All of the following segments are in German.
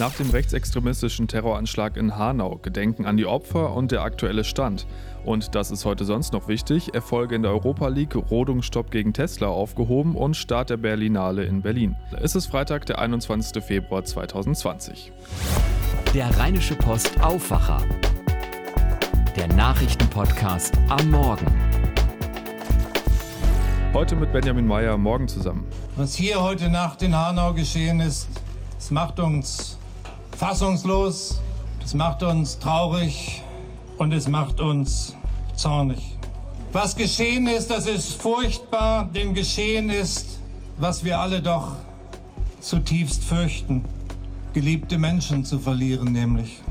Nach dem rechtsextremistischen Terroranschlag in Hanau gedenken an die Opfer und der aktuelle Stand. Und das ist heute sonst noch wichtig, Erfolge in der Europa League, Rodungsstopp gegen Tesla aufgehoben und Start der Berlinale in Berlin. Es ist Freitag, der 21. Februar 2020. Der Rheinische Post Aufwacher. Der Nachrichtenpodcast am Morgen. Heute mit Benjamin Meyer, morgen zusammen. Was hier heute Nacht in Hanau geschehen ist, es macht uns fassungslos, es macht uns traurig und es macht uns zornig. Was geschehen ist, das ist furchtbar, denn geschehen ist, was wir alle doch zutiefst fürchten, geliebte Menschen zu verlieren nämlich.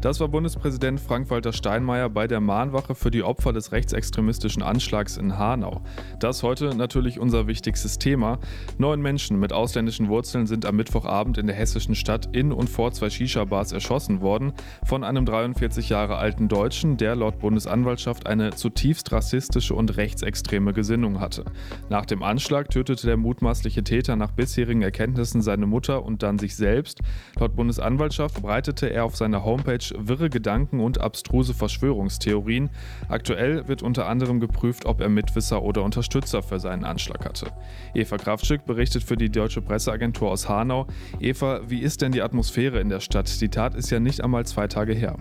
Das war Bundespräsident Frank-Walter Steinmeier bei der Mahnwache für die Opfer des rechtsextremistischen Anschlags in Hanau. Das heute natürlich unser wichtigstes Thema. Neun Menschen mit ausländischen Wurzeln sind am Mittwochabend in der hessischen Stadt in und vor zwei Shisha-Bars erschossen worden von einem 43 Jahre alten Deutschen, der laut Bundesanwaltschaft eine zutiefst rassistische und rechtsextreme Gesinnung hatte. Nach dem Anschlag tötete der mutmaßliche Täter nach bisherigen Erkenntnissen seine Mutter und dann sich selbst. Laut Bundesanwaltschaft verbreitete er auf seiner Homepage wirre Gedanken und abstruse Verschwörungstheorien. Aktuell wird unter anderem geprüft, ob er Mitwisser oder Unterstützer für seinen Anschlag hatte. Eva Kraftschick berichtet für die Deutsche Presseagentur aus Hanau. Eva, wie ist denn die Atmosphäre in der Stadt? Die Tat ist ja nicht einmal zwei Tage her.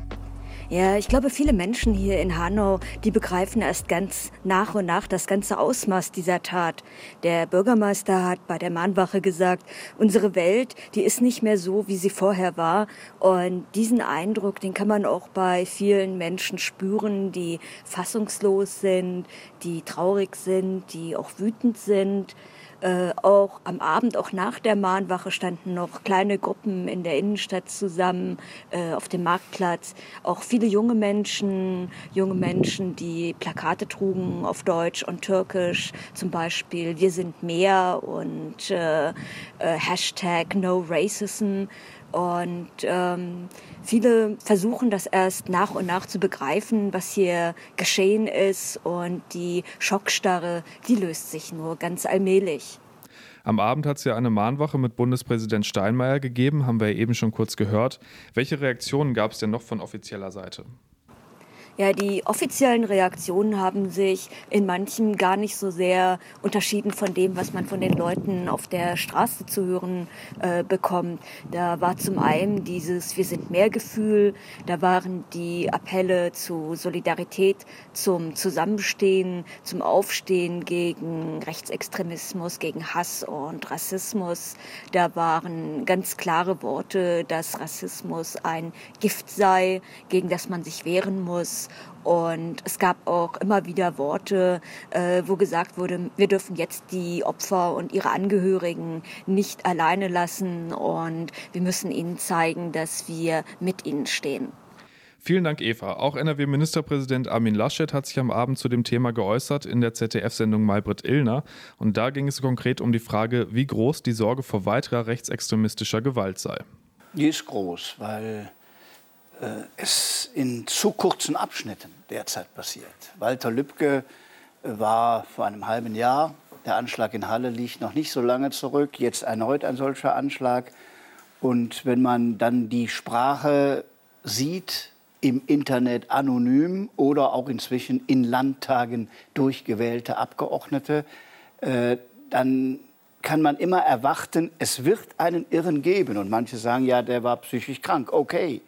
Ja, ich glaube, viele Menschen hier in Hanau, die begreifen erst ganz nach und nach das ganze Ausmaß dieser Tat. Der Bürgermeister hat bei der Mahnwache gesagt, unsere Welt, die ist nicht mehr so, wie sie vorher war. Und diesen Eindruck, den kann man auch bei vielen Menschen spüren, die fassungslos sind, die traurig sind, die auch wütend sind. Äh, auch am Abend, auch nach der Mahnwache standen noch kleine Gruppen in der Innenstadt zusammen äh, auf dem Marktplatz. Auch viele junge Menschen, junge Menschen, die Plakate trugen auf Deutsch und Türkisch, zum Beispiel Wir sind mehr und äh, äh Hashtag No Racism. Und ähm, viele versuchen das erst nach und nach zu begreifen, was hier geschehen ist. Und die Schockstarre, die löst sich nur ganz allmählich. Am Abend hat es ja eine Mahnwache mit Bundespräsident Steinmeier gegeben, haben wir eben schon kurz gehört. Welche Reaktionen gab es denn noch von offizieller Seite? Ja, die offiziellen Reaktionen haben sich in manchen gar nicht so sehr unterschieden von dem, was man von den Leuten auf der Straße zu hören äh, bekommt. Da war zum einen dieses Wir sind mehr Gefühl, da waren die Appelle zu Solidarität, zum Zusammenstehen, zum Aufstehen gegen Rechtsextremismus, gegen Hass und Rassismus. Da waren ganz klare Worte, dass Rassismus ein Gift sei, gegen das man sich wehren muss und es gab auch immer wieder Worte, äh, wo gesagt wurde, wir dürfen jetzt die Opfer und ihre Angehörigen nicht alleine lassen und wir müssen ihnen zeigen, dass wir mit ihnen stehen. Vielen Dank, Eva. Auch NRW-Ministerpräsident Armin Laschet hat sich am Abend zu dem Thema geäußert in der ZDF-Sendung Maybrit Illner. Und da ging es konkret um die Frage, wie groß die Sorge vor weiterer rechtsextremistischer Gewalt sei. Die ist groß, weil es in zu kurzen Abschnitten derzeit passiert. Walter Lübcke äh, war vor einem halben Jahr, der Anschlag in Halle liegt noch nicht so lange zurück, jetzt erneut ein solcher Anschlag. Und wenn man dann die Sprache sieht, im Internet anonym oder auch inzwischen in Landtagen durchgewählte Abgeordnete, äh, dann kann man immer erwarten, es wird einen Irren geben. Und manche sagen, ja, der war psychisch krank. Okay,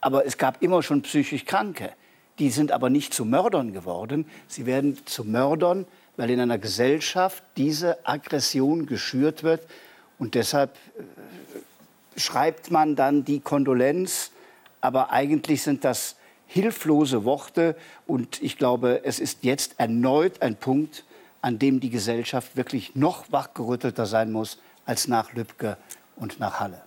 aber es gab immer schon psychisch Kranke. Die sind aber nicht zu Mördern geworden. Sie werden zu Mördern, weil in einer Gesellschaft diese Aggression geschürt wird. Und deshalb äh, schreibt man dann die Kondolenz. Aber eigentlich sind das hilflose Worte. Und ich glaube, es ist jetzt erneut ein Punkt, an dem die Gesellschaft wirklich noch wachgerüttelter sein muss als nach Lübcke und nach Halle.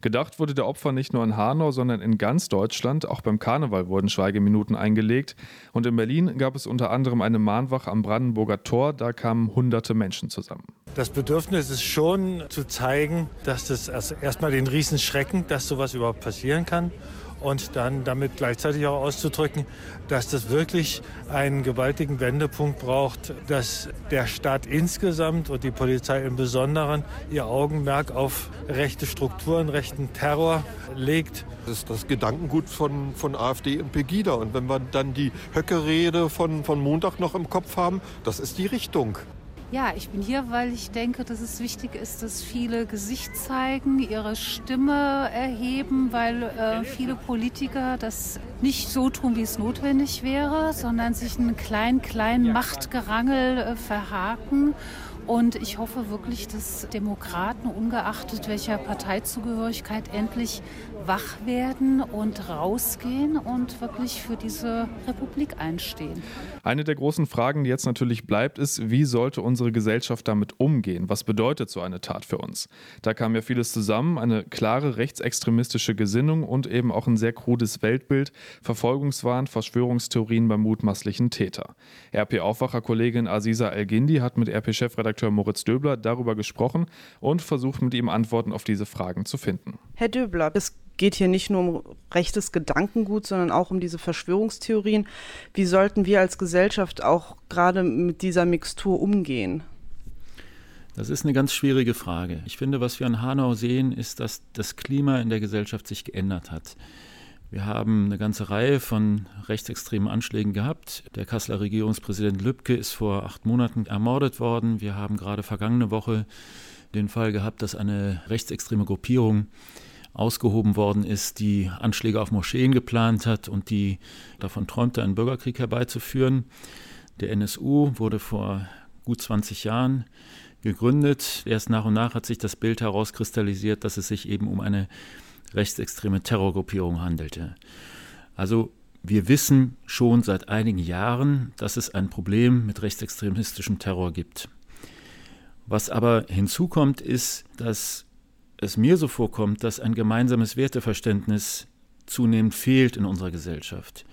Gedacht wurde der Opfer nicht nur in Hanau, sondern in ganz Deutschland. Auch beim Karneval wurden Schweigeminuten eingelegt. Und in Berlin gab es unter anderem eine Mahnwache am Brandenburger Tor. Da kamen hunderte Menschen zusammen. Das Bedürfnis ist schon zu zeigen, dass das erstmal den Riesen schrecken, dass sowas überhaupt passieren kann und dann damit gleichzeitig auch auszudrücken, dass das wirklich einen gewaltigen Wendepunkt braucht, dass der Staat insgesamt und die Polizei im Besonderen ihr Augenmerk auf rechte Strukturen, rechten Terror legt. Das ist das Gedankengut von, von AfD und Pegida. Und wenn wir dann die Höcke-Rede von, von Montag noch im Kopf haben, das ist die Richtung. Ja, ich bin hier, weil ich denke, dass es wichtig ist, dass viele Gesicht zeigen, ihre Stimme erheben, weil äh, viele Politiker das nicht so tun, wie es notwendig wäre, sondern sich einen kleinen, kleinen Machtgerangel äh, verhaken und ich hoffe wirklich, dass Demokraten, ungeachtet welcher Parteizugehörigkeit, endlich wach werden und rausgehen und wirklich für diese Republik einstehen. Eine der großen Fragen, die jetzt natürlich bleibt, ist, wie sollte unsere Gesellschaft damit umgehen? Was bedeutet so eine Tat für uns? Da kam ja vieles zusammen, eine klare rechtsextremistische Gesinnung und eben auch ein sehr krudes Weltbild, Verfolgungswahn, Verschwörungstheorien beim mutmaßlichen Täter. RP-Aufwacher-Kollegin Aziza El-Gindi hat mit RP-Chefredakteur Moritz Döbler darüber gesprochen und versucht mit ihm Antworten auf diese Fragen zu finden. Herr Döbler, es geht hier nicht nur um rechtes Gedankengut, sondern auch um diese Verschwörungstheorien. Wie sollten wir als Gesellschaft auch gerade mit dieser Mixtur umgehen? Das ist eine ganz schwierige Frage. Ich finde, was wir an Hanau sehen, ist, dass das Klima in der Gesellschaft sich geändert hat. Wir haben eine ganze Reihe von rechtsextremen Anschlägen gehabt. Der Kasseler Regierungspräsident Lübcke ist vor acht Monaten ermordet worden. Wir haben gerade vergangene Woche den Fall gehabt, dass eine rechtsextreme Gruppierung ausgehoben worden ist, die Anschläge auf Moscheen geplant hat und die davon träumte, einen Bürgerkrieg herbeizuführen. Der NSU wurde vor gut 20 Jahren gegründet. Erst nach und nach hat sich das Bild herauskristallisiert, dass es sich eben um eine rechtsextreme Terrorgruppierung handelte. Also wir wissen schon seit einigen Jahren, dass es ein Problem mit rechtsextremistischem Terror gibt. Was aber hinzukommt, ist, dass es mir so vorkommt, dass ein gemeinsames Werteverständnis zunehmend fehlt in unserer Gesellschaft.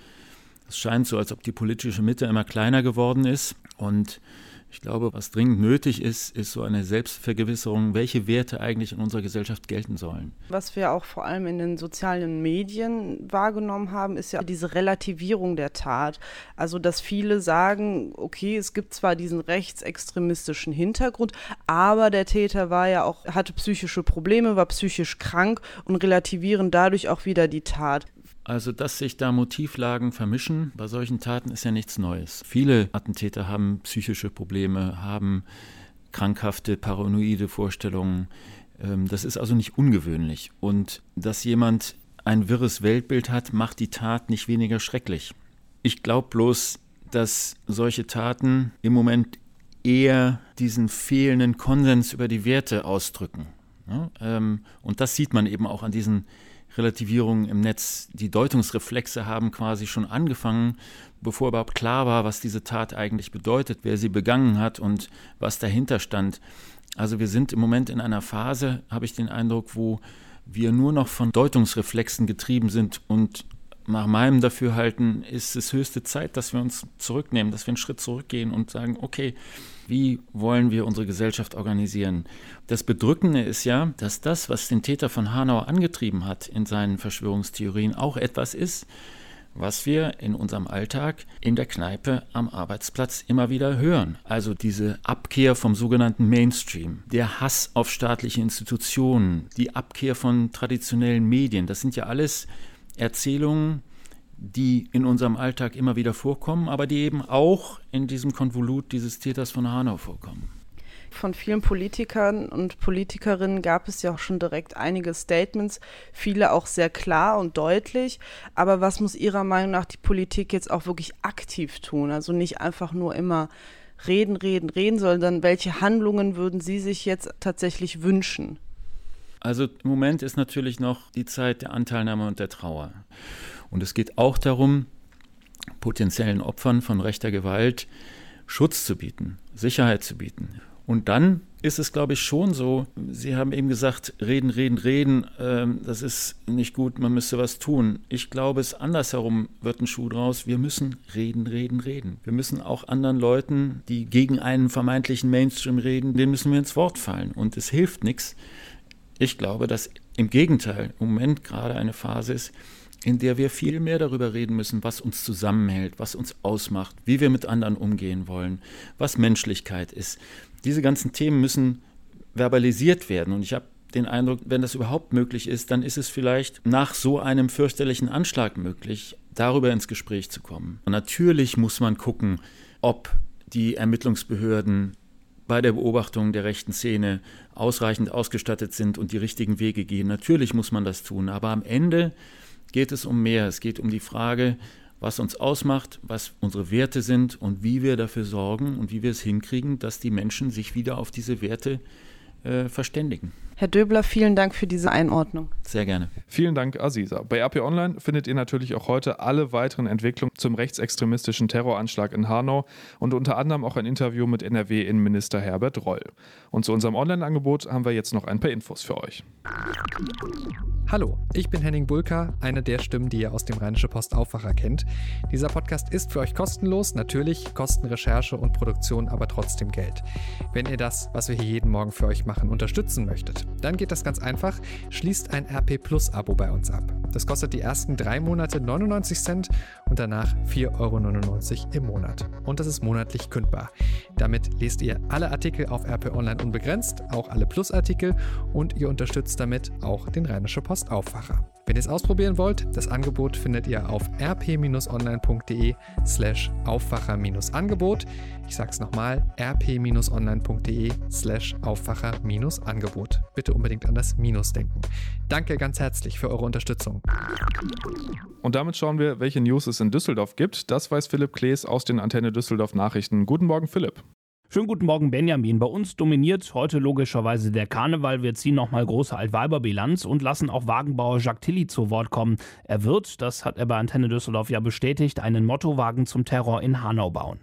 Es scheint so, als ob die politische Mitte immer kleiner geworden ist und ich glaube, was dringend nötig ist, ist so eine Selbstvergewisserung, welche Werte eigentlich in unserer Gesellschaft gelten sollen. Was wir auch vor allem in den sozialen Medien wahrgenommen haben, ist ja diese Relativierung der Tat. Also, dass viele sagen, okay, es gibt zwar diesen rechtsextremistischen Hintergrund, aber der Täter war ja auch, hatte psychische Probleme, war psychisch krank und relativieren dadurch auch wieder die Tat. Also, dass sich da Motivlagen vermischen bei solchen Taten ist ja nichts Neues. Viele Attentäter haben psychische Probleme, haben krankhafte, paranoide Vorstellungen. Ähm, das ist also nicht ungewöhnlich. Und dass jemand ein wirres Weltbild hat, macht die Tat nicht weniger schrecklich. Ich glaube bloß, dass solche Taten im Moment eher diesen fehlenden Konsens über die Werte ausdrücken. Ähm, und das sieht man eben auch an diesen Relativierungen im Netz, die Deutungsreflexe haben quasi schon angefangen, bevor überhaupt klar war, was diese Tat eigentlich bedeutet, wer sie begangen hat und was dahinter stand. Also wir sind im Moment in einer Phase, habe ich den Eindruck, wo wir nur noch von Deutungsreflexen getrieben sind und nach meinem Dafürhalten ist es höchste Zeit, dass wir uns zurücknehmen, dass wir einen Schritt zurückgehen und sagen, okay, wie wollen wir unsere Gesellschaft organisieren? Das Bedrückende ist ja, dass das, was den Täter von Hanau angetrieben hat in seinen Verschwörungstheorien, auch etwas ist, was wir in unserem Alltag in der Kneipe am Arbeitsplatz immer wieder hören. Also diese Abkehr vom sogenannten Mainstream, der Hass auf staatliche Institutionen, die Abkehr von traditionellen Medien, das sind ja alles Erzählungen, die in unserem Alltag immer wieder vorkommen, aber die eben auch in diesem Konvolut dieses Täters von Hanau vorkommen. Von vielen Politikern und Politikerinnen gab es ja auch schon direkt einige Statements, viele auch sehr klar und deutlich. Aber was muss Ihrer Meinung nach die Politik jetzt auch wirklich aktiv tun? Also nicht einfach nur immer reden, reden, reden, sondern welche Handlungen würden Sie sich jetzt tatsächlich wünschen? Also im Moment ist natürlich noch die Zeit der Anteilnahme und der Trauer. Und es geht auch darum, potenziellen Opfern von rechter Gewalt Schutz zu bieten, Sicherheit zu bieten. Und dann ist es, glaube ich, schon so, Sie haben eben gesagt, reden, reden, reden, ähm, das ist nicht gut, man müsste was tun. Ich glaube, es andersherum wird ein Schuh draus. Wir müssen reden, reden, reden. Wir müssen auch anderen Leuten, die gegen einen vermeintlichen Mainstream reden, denen müssen wir ins Wort fallen. Und es hilft nichts. Ich glaube, dass im Gegenteil im Moment gerade eine Phase ist, in der wir viel mehr darüber reden müssen, was uns zusammenhält, was uns ausmacht, wie wir mit anderen umgehen wollen, was Menschlichkeit ist. Diese ganzen Themen müssen verbalisiert werden. Und ich habe den Eindruck, wenn das überhaupt möglich ist, dann ist es vielleicht nach so einem fürchterlichen Anschlag möglich, darüber ins Gespräch zu kommen. Und natürlich muss man gucken, ob die Ermittlungsbehörden bei der Beobachtung der rechten Szene ausreichend ausgestattet sind und die richtigen Wege gehen. Natürlich muss man das tun, aber am Ende geht es um mehr. Es geht um die Frage, was uns ausmacht, was unsere Werte sind und wie wir dafür sorgen und wie wir es hinkriegen, dass die Menschen sich wieder auf diese Werte äh, verständigen. Herr Döbler, vielen Dank für diese Einordnung. Sehr gerne. Vielen Dank, Aziza. Bei RP Online findet ihr natürlich auch heute alle weiteren Entwicklungen zum rechtsextremistischen Terroranschlag in Hanau und unter anderem auch ein Interview mit NRW-Innenminister Herbert Reul. Und zu unserem Online-Angebot haben wir jetzt noch ein paar Infos für euch. Hallo, ich bin Henning Bulka, eine der Stimmen, die ihr aus dem Rheinische Post Aufwacher kennt. Dieser Podcast ist für euch kostenlos, natürlich kosten Recherche und Produktion aber trotzdem Geld. Wenn ihr das, was wir hier jeden Morgen für euch machen, unterstützen möchtet, dann geht das ganz einfach. Schließt ein RP Plus Abo bei uns ab. Das kostet die ersten drei Monate 99 Cent und danach 4,99 Euro im Monat. Und das ist monatlich kündbar. Damit lest ihr alle Artikel auf RP Online unbegrenzt, auch alle Plus-Artikel und ihr unterstützt damit auch den Rheinische Post Aufwacher. Wenn ihr es ausprobieren wollt, das Angebot findet ihr auf rp-online.de slash Aufwacher-Angebot. Ich sage es nochmal, rp-online.de slash Aufwacher-Angebot. Bitte unbedingt an das Minus denken. Danke ganz herzlich für eure Unterstützung. Und damit schauen wir, welche News es in Düsseldorf gibt. Das weiß Philipp Klees aus den Antenne Düsseldorf Nachrichten. Guten Morgen, Philipp. Schönen guten Morgen, Benjamin. Bei uns dominiert heute logischerweise der Karneval. Wir ziehen nochmal große Altweiberbilanz und lassen auch Wagenbauer Jacques Tilly zu Wort kommen. Er wird, das hat er bei Antenne Düsseldorf ja bestätigt, einen Mottowagen zum Terror in Hanau bauen.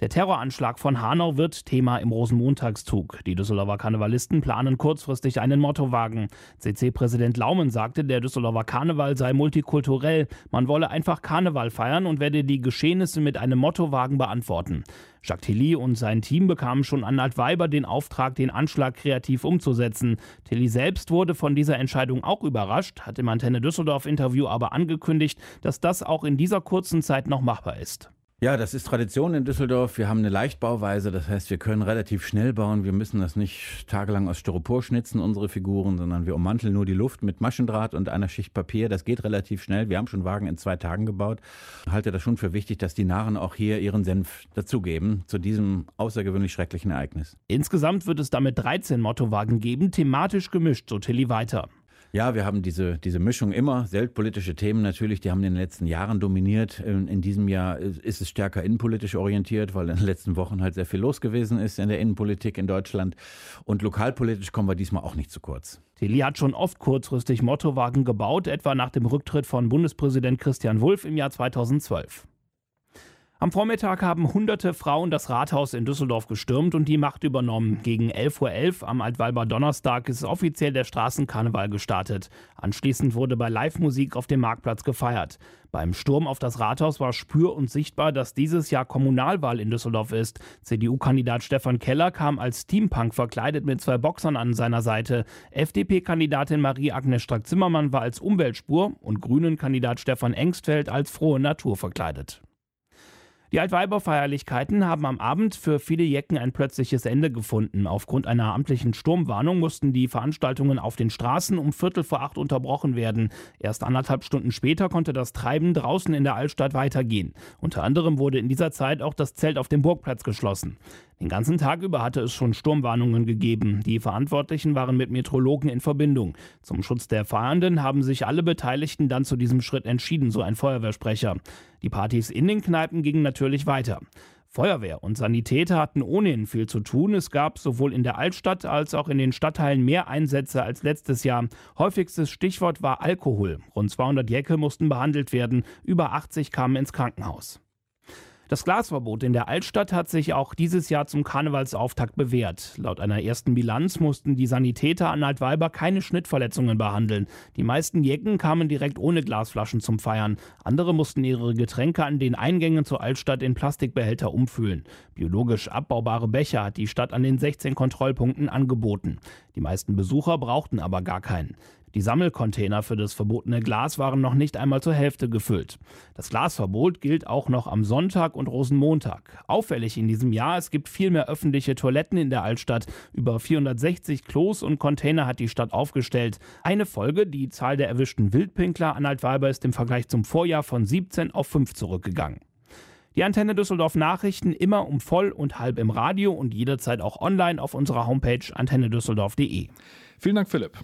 Der Terroranschlag von Hanau wird Thema im Rosenmontagszug. Die Düsseldorfer Karnevalisten planen kurzfristig einen Mottowagen. CC-Präsident Laumen sagte, der Düsseldorfer Karneval sei multikulturell. Man wolle einfach Karneval feiern und werde die Geschehnisse mit einem Mottowagen beantworten. Jacques Tilly und sein Team bekamen schon an Altweiber den Auftrag, den Anschlag kreativ umzusetzen. Tilly selbst wurde von dieser Entscheidung auch überrascht, hat im Antenne Düsseldorf Interview aber angekündigt, dass das auch in dieser kurzen Zeit noch machbar ist. Ja, das ist Tradition in Düsseldorf. Wir haben eine Leichtbauweise, das heißt, wir können relativ schnell bauen. Wir müssen das nicht tagelang aus Styropor schnitzen, unsere Figuren, sondern wir ummanteln nur die Luft mit Maschendraht und einer Schicht Papier. Das geht relativ schnell. Wir haben schon Wagen in zwei Tagen gebaut. Ich halte das schon für wichtig, dass die Narren auch hier ihren Senf dazugeben zu diesem außergewöhnlich schrecklichen Ereignis. Insgesamt wird es damit 13 Mottowagen geben, thematisch gemischt, so Tilly weiter. Ja, wir haben diese, diese Mischung immer. Weltpolitische Themen natürlich, die haben in den letzten Jahren dominiert. In diesem Jahr ist es stärker innenpolitisch orientiert, weil in den letzten Wochen halt sehr viel los gewesen ist in der Innenpolitik in Deutschland. Und lokalpolitisch kommen wir diesmal auch nicht zu kurz. Tilly hat schon oft kurzfristig Mottowagen gebaut, etwa nach dem Rücktritt von Bundespräsident Christian Wulff im Jahr 2012. Am Vormittag haben hunderte Frauen das Rathaus in Düsseldorf gestürmt und die Macht übernommen. Gegen 11.11 Uhr am Altweiber Donnerstag ist offiziell der Straßenkarneval gestartet. Anschließend wurde bei Live-Musik auf dem Marktplatz gefeiert. Beim Sturm auf das Rathaus war spür und sichtbar, dass dieses Jahr Kommunalwahl in Düsseldorf ist. CDU-Kandidat Stefan Keller kam als Steampunk verkleidet mit zwei Boxern an seiner Seite. FDP-Kandidatin Marie-Agnes Strack-Zimmermann war als Umweltspur und Grünen-Kandidat Stefan Engstfeld als frohe Natur verkleidet. Die Altweiberfeierlichkeiten haben am Abend für viele Jecken ein plötzliches Ende gefunden. Aufgrund einer amtlichen Sturmwarnung mussten die Veranstaltungen auf den Straßen um Viertel vor acht unterbrochen werden. Erst anderthalb Stunden später konnte das Treiben draußen in der Altstadt weitergehen. Unter anderem wurde in dieser Zeit auch das Zelt auf dem Burgplatz geschlossen. Den ganzen Tag über hatte es schon Sturmwarnungen gegeben. Die Verantwortlichen waren mit Meteorologen in Verbindung. Zum Schutz der Fahrenden haben sich alle Beteiligten dann zu diesem Schritt entschieden, so ein Feuerwehrsprecher. Die Partys in den Kneipen gingen natürlich weiter. Feuerwehr und Sanitäter hatten ohnehin viel zu tun. Es gab sowohl in der Altstadt als auch in den Stadtteilen mehr Einsätze als letztes Jahr. Häufigstes Stichwort war Alkohol. Rund 200 Jäcke mussten behandelt werden, über 80 kamen ins Krankenhaus. Das Glasverbot in der Altstadt hat sich auch dieses Jahr zum Karnevalsauftakt bewährt. Laut einer ersten Bilanz mussten die Sanitäter an Altweiber keine Schnittverletzungen behandeln. Die meisten Jecken kamen direkt ohne Glasflaschen zum Feiern. Andere mussten ihre Getränke an den Eingängen zur Altstadt in Plastikbehälter umfüllen. Biologisch abbaubare Becher hat die Stadt an den 16 Kontrollpunkten angeboten. Die meisten Besucher brauchten aber gar keinen. Die Sammelcontainer für das verbotene Glas waren noch nicht einmal zur Hälfte gefüllt. Das Glasverbot gilt auch noch am Sonntag und Rosenmontag. Auffällig in diesem Jahr, es gibt viel mehr öffentliche Toiletten in der Altstadt. Über 460 Klos und Container hat die Stadt aufgestellt. Eine Folge, die Zahl der erwischten Wildpinkler an Altweiber ist im Vergleich zum Vorjahr von 17 auf 5 zurückgegangen. Die Antenne Düsseldorf Nachrichten immer um voll und halb im Radio und jederzeit auch online auf unserer Homepage antennedüsseldorf.de. Vielen Dank, Philipp.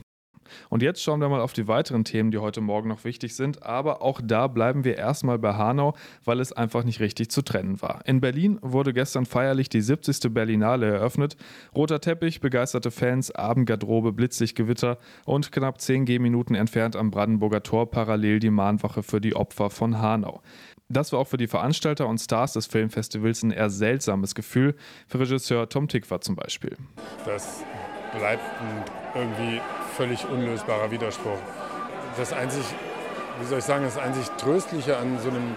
Und jetzt schauen wir mal auf die weiteren Themen, die heute Morgen noch wichtig sind. Aber auch da bleiben wir erstmal bei Hanau, weil es einfach nicht richtig zu trennen war. In Berlin wurde gestern feierlich die 70. Berlinale eröffnet. Roter Teppich, begeisterte Fans, Abendgarderobe, Blitzlichtgewitter und knapp 10 Gehminuten entfernt am Brandenburger Tor parallel die Mahnwache für die Opfer von Hanau. Das war auch für die Veranstalter und Stars des Filmfestivals ein eher seltsames Gefühl, für Regisseur Tom Tickwer zum Beispiel. Das bleibt irgendwie völlig unlösbarer Widerspruch. Das einzig, wie soll ich sagen, das einzig Tröstliche an so einem,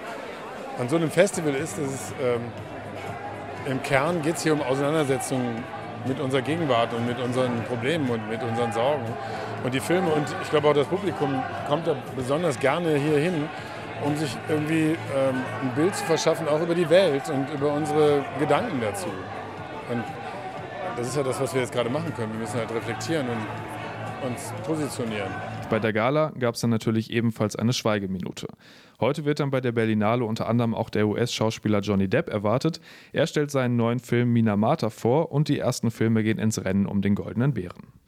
an so einem Festival ist, dass es, ähm, im Kern geht es hier um Auseinandersetzungen mit unserer Gegenwart und mit unseren Problemen und mit unseren Sorgen. Und die Filme und ich glaube auch das Publikum kommt da besonders gerne hier hin, um sich irgendwie ähm, ein Bild zu verschaffen, auch über die Welt und über unsere Gedanken dazu. Und das ist ja das, was wir jetzt gerade machen können. Wir müssen halt reflektieren und uns positionieren. Bei der Gala gab es dann natürlich ebenfalls eine Schweigeminute. Heute wird dann bei der Berlinale unter anderem auch der US-Schauspieler Johnny Depp erwartet. Er stellt seinen neuen Film Minamata vor und die ersten Filme gehen ins Rennen um den Goldenen Bären.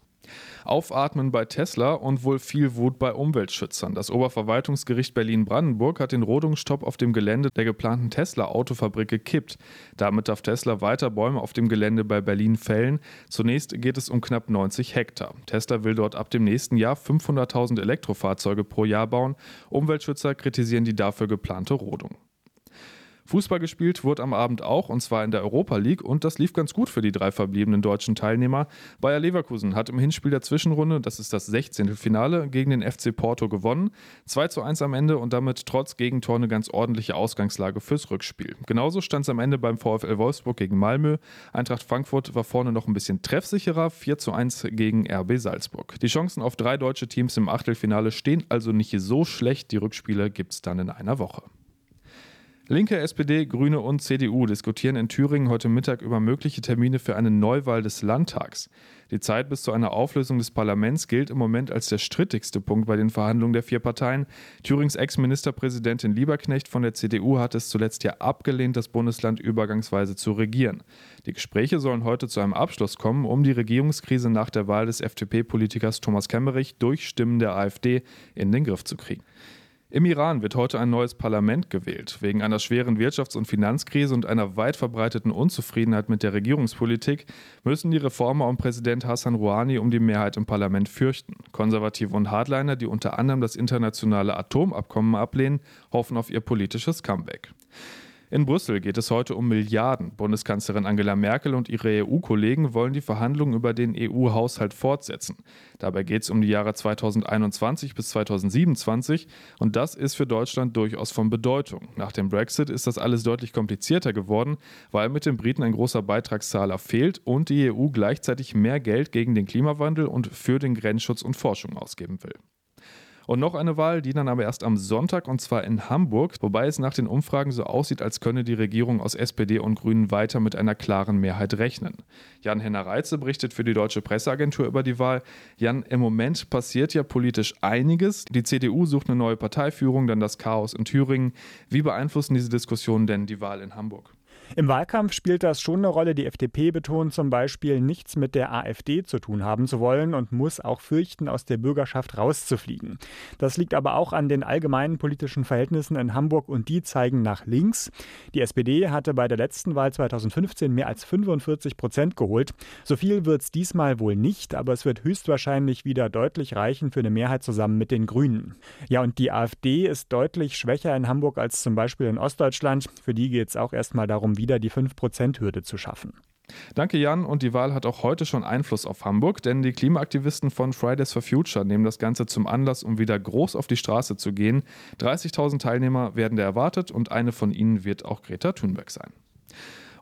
Aufatmen bei Tesla und wohl viel Wut bei Umweltschützern. Das Oberverwaltungsgericht Berlin-Brandenburg hat den Rodungsstopp auf dem Gelände der geplanten Tesla-Autofabrik gekippt. Damit darf Tesla weiter Bäume auf dem Gelände bei Berlin fällen. Zunächst geht es um knapp 90 Hektar. Tesla will dort ab dem nächsten Jahr 500.000 Elektrofahrzeuge pro Jahr bauen. Umweltschützer kritisieren die dafür geplante Rodung. Fußball gespielt wurde am Abend auch, und zwar in der Europa League, und das lief ganz gut für die drei verbliebenen deutschen Teilnehmer. Bayer Leverkusen hat im Hinspiel der Zwischenrunde, das ist das 16. Finale, gegen den FC Porto gewonnen. 2 zu 1 am Ende und damit trotz Gegentor eine ganz ordentliche Ausgangslage fürs Rückspiel. Genauso stand es am Ende beim VfL Wolfsburg gegen Malmö. Eintracht Frankfurt war vorne noch ein bisschen treffsicherer, 4 zu 1 gegen RB Salzburg. Die Chancen auf drei deutsche Teams im Achtelfinale stehen also nicht so schlecht. Die Rückspiele gibt es dann in einer Woche. Linke, SPD, Grüne und CDU diskutieren in Thüringen heute Mittag über mögliche Termine für eine Neuwahl des Landtags. Die Zeit bis zu einer Auflösung des Parlaments gilt im Moment als der strittigste Punkt bei den Verhandlungen der vier Parteien. Thürings Ex-Ministerpräsidentin Lieberknecht von der CDU hat es zuletzt ja abgelehnt, das Bundesland übergangsweise zu regieren. Die Gespräche sollen heute zu einem Abschluss kommen, um die Regierungskrise nach der Wahl des FDP-Politikers Thomas Kemmerich durch Stimmen der AfD in den Griff zu kriegen. Im Iran wird heute ein neues Parlament gewählt. Wegen einer schweren Wirtschafts- und Finanzkrise und einer weit verbreiteten Unzufriedenheit mit der Regierungspolitik müssen die Reformer und Präsident Hassan Rouhani um die Mehrheit im Parlament fürchten. Konservative und Hardliner, die unter anderem das internationale Atomabkommen ablehnen, hoffen auf ihr politisches Comeback. In Brüssel geht es heute um Milliarden. Bundeskanzlerin Angela Merkel und ihre EU-Kollegen wollen die Verhandlungen über den EU-Haushalt fortsetzen. Dabei geht es um die Jahre 2021 bis 2027 und das ist für Deutschland durchaus von Bedeutung. Nach dem Brexit ist das alles deutlich komplizierter geworden, weil mit den Briten ein großer Beitragszahler fehlt und die EU gleichzeitig mehr Geld gegen den Klimawandel und für den Grenzschutz und Forschung ausgeben will. Und noch eine Wahl, die dann aber erst am Sonntag und zwar in Hamburg, wobei es nach den Umfragen so aussieht, als könne die Regierung aus SPD und Grünen weiter mit einer klaren Mehrheit rechnen. Jan-Henner Reitze berichtet für die Deutsche Presseagentur über die Wahl. Jan, im Moment passiert ja politisch einiges. Die CDU sucht eine neue Parteiführung, dann das Chaos in Thüringen. Wie beeinflussen diese Diskussionen denn die Wahl in Hamburg? Im Wahlkampf spielt das schon eine Rolle. Die FDP betont zum Beispiel, nichts mit der AfD zu tun haben zu wollen und muss auch fürchten, aus der Bürgerschaft rauszufliegen. Das liegt aber auch an den allgemeinen politischen Verhältnissen in Hamburg und die zeigen nach links. Die SPD hatte bei der letzten Wahl 2015 mehr als 45 Prozent geholt. So viel wird es diesmal wohl nicht, aber es wird höchstwahrscheinlich wieder deutlich reichen für eine Mehrheit zusammen mit den Grünen. Ja, und die AfD ist deutlich schwächer in Hamburg als zum Beispiel in Ostdeutschland. Für die geht es auch erstmal darum, wieder die 5%-Hürde zu schaffen. Danke Jan und die Wahl hat auch heute schon Einfluss auf Hamburg, denn die Klimaaktivisten von Fridays for Future nehmen das Ganze zum Anlass, um wieder groß auf die Straße zu gehen. 30.000 Teilnehmer werden da erwartet und eine von ihnen wird auch Greta Thunberg sein.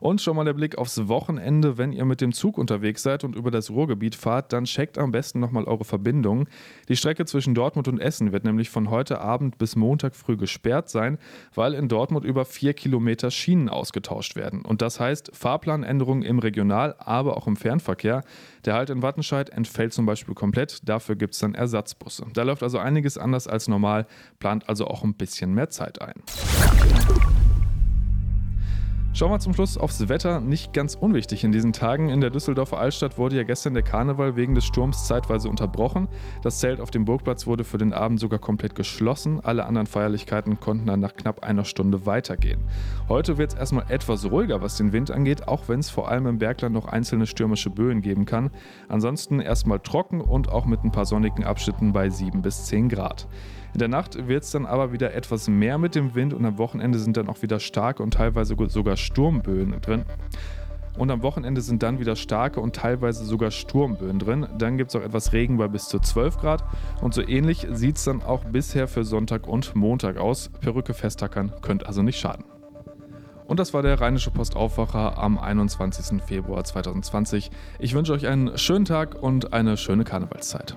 Und schon mal der Blick aufs Wochenende. Wenn ihr mit dem Zug unterwegs seid und über das Ruhrgebiet fahrt, dann checkt am besten nochmal eure Verbindungen. Die Strecke zwischen Dortmund und Essen wird nämlich von heute Abend bis Montag früh gesperrt sein, weil in Dortmund über vier Kilometer Schienen ausgetauscht werden. Und das heißt Fahrplanänderungen im Regional-, aber auch im Fernverkehr. Der Halt in Wattenscheid entfällt zum Beispiel komplett. Dafür gibt es dann Ersatzbusse. Da läuft also einiges anders als normal, plant also auch ein bisschen mehr Zeit ein. Schauen wir zum Schluss aufs Wetter. Nicht ganz unwichtig in diesen Tagen. In der Düsseldorfer Altstadt wurde ja gestern der Karneval wegen des Sturms zeitweise unterbrochen. Das Zelt auf dem Burgplatz wurde für den Abend sogar komplett geschlossen. Alle anderen Feierlichkeiten konnten dann nach knapp einer Stunde weitergehen. Heute wird es erstmal etwas ruhiger, was den Wind angeht, auch wenn es vor allem im Bergland noch einzelne stürmische Böen geben kann. Ansonsten erstmal trocken und auch mit ein paar sonnigen Abschnitten bei 7 bis 10 Grad. In der Nacht wird es dann aber wieder etwas mehr mit dem Wind und am Wochenende sind dann auch wieder starke und teilweise sogar Sturmböen drin. Und am Wochenende sind dann wieder starke und teilweise sogar Sturmböen drin. Dann gibt es auch etwas Regen bei bis zu 12 Grad. Und so ähnlich sieht es dann auch bisher für Sonntag und Montag aus. Perücke festtackern könnte also nicht schaden. Und das war der Rheinische Postaufwacher am 21. Februar 2020. Ich wünsche euch einen schönen Tag und eine schöne Karnevalszeit.